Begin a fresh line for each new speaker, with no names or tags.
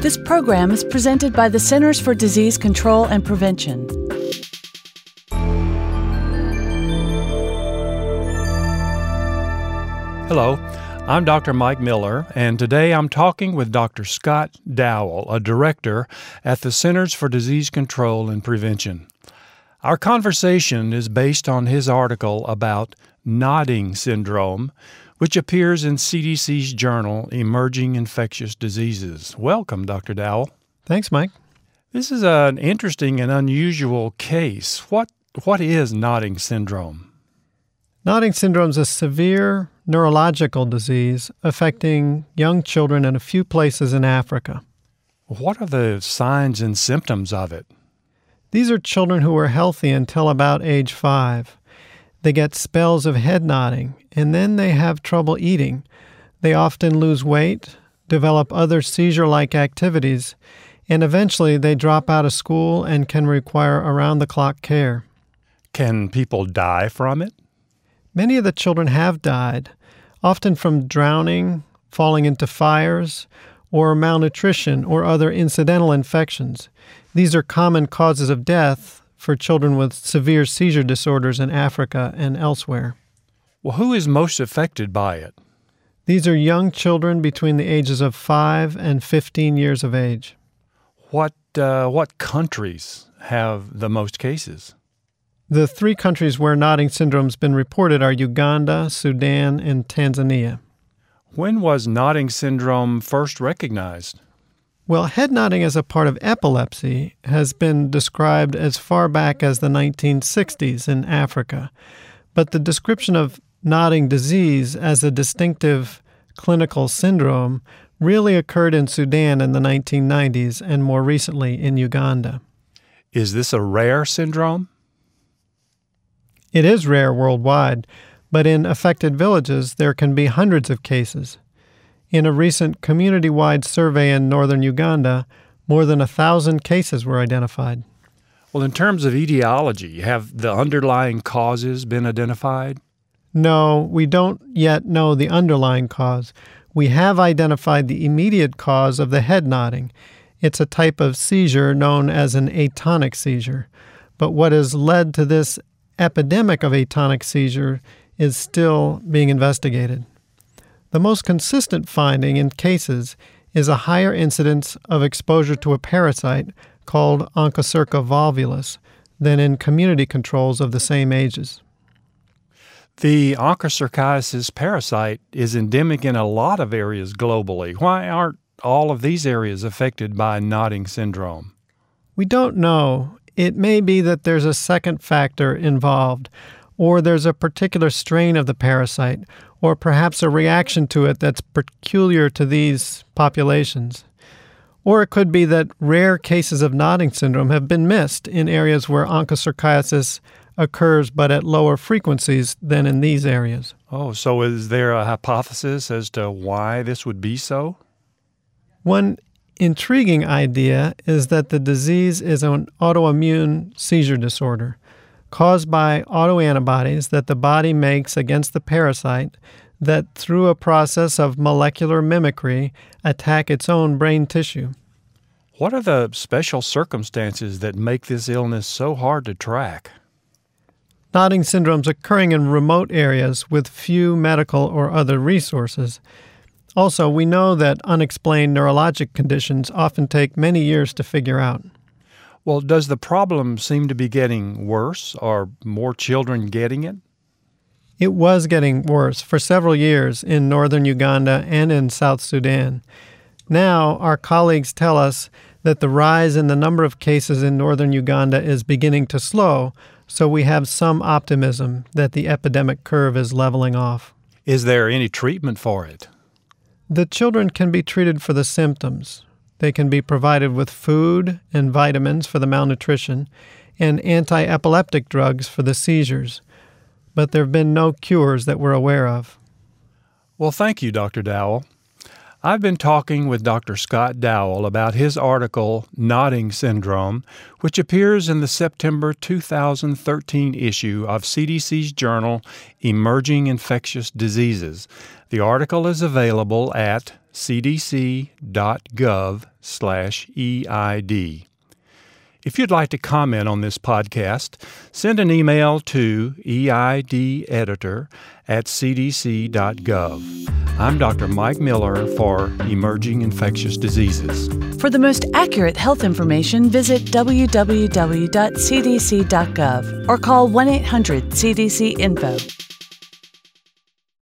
This program is presented by the Centers for Disease Control and Prevention.
Hello, I'm Dr. Mike Miller, and today I'm talking with Dr. Scott Dowell, a director at the Centers for Disease Control and Prevention. Our conversation is based on his article about nodding syndrome, which appears in CDC's journal Emerging Infectious Diseases. Welcome, Dr. Dowell.
Thanks, Mike.
This is an interesting and unusual case. What what is nodding syndrome?
Nodding syndrome is a severe neurological disease affecting young children in a few places in Africa.
What are the signs and symptoms of it?
These are children who are healthy until about age five. They get spells of head nodding, and then they have trouble eating. They often lose weight, develop other seizure like activities, and eventually they drop out of school and can require around the clock care.
Can people die from it?
Many of the children have died, often from drowning, falling into fires, or malnutrition or other incidental infections. These are common causes of death for children with severe seizure disorders in Africa and elsewhere.
Well, who is most affected by it?
These are young children between the ages of 5 and 15 years of age.
What uh, what countries have the most cases?
The three countries where nodding syndrome's been reported are Uganda, Sudan, and Tanzania.
When was nodding syndrome first recognized?
Well, head nodding as a part of epilepsy has been described as far back as the 1960s in Africa. But the description of nodding disease as a distinctive clinical syndrome really occurred in Sudan in the 1990s and more recently in Uganda.
Is this a rare syndrome?
It is rare worldwide, but in affected villages there can be hundreds of cases. In a recent community wide survey in northern Uganda, more than a thousand cases were identified.
Well, in terms of etiology, have the underlying causes been identified?
No, we don't yet know the underlying cause. We have identified the immediate cause of the head nodding. It's a type of seizure known as an atonic seizure. But what has led to this epidemic of atonic seizure is still being investigated. The most consistent finding in cases is a higher incidence of exposure to a parasite called Onchocerca volvulus than in community controls of the same ages.
The onchocerciasis parasite is endemic in a lot of areas globally. Why aren't all of these areas affected by nodding syndrome?
We don't know. It may be that there's a second factor involved, or there's a particular strain of the parasite, or perhaps a reaction to it that's peculiar to these populations. Or it could be that rare cases of nodding syndrome have been missed in areas where onchocerciasis occurs but at lower frequencies than in these areas.
Oh, so is there a hypothesis as to why this would be so?
One intriguing idea is that the disease is an autoimmune seizure disorder caused by autoantibodies that the body makes against the parasite that, through a process of molecular mimicry, attack its own brain tissue.
What are the special circumstances that make this illness so hard to track?
Nodding syndromes occurring in remote areas with few medical or other resources. Also, we know that unexplained neurologic conditions often take many years to figure out.
Well, does the problem seem to be getting worse? Are more children getting it?
It was getting worse for several years in northern Uganda and in South Sudan. Now, our colleagues tell us that the rise in the number of cases in northern Uganda is beginning to slow, so we have some optimism that the epidemic curve is leveling off.
Is there any treatment for it?
The children can be treated for the symptoms. They can be provided with food and vitamins for the malnutrition and anti epileptic drugs for the seizures, but there have been no cures that we're aware of.
Well, thank you, Dr. Dowell. I've been talking with Dr. Scott Dowell about his article, Nodding Syndrome, which appears in the September 2013 issue of CDC's journal, Emerging Infectious Diseases. The article is available at cdc.gov/eid. If you'd like to comment on this podcast, send an email to eideditor at cdc.gov. I'm Dr. Mike Miller for Emerging Infectious Diseases.
For the most accurate health information, visit www.cdc.gov or call 1 800 CDC Info.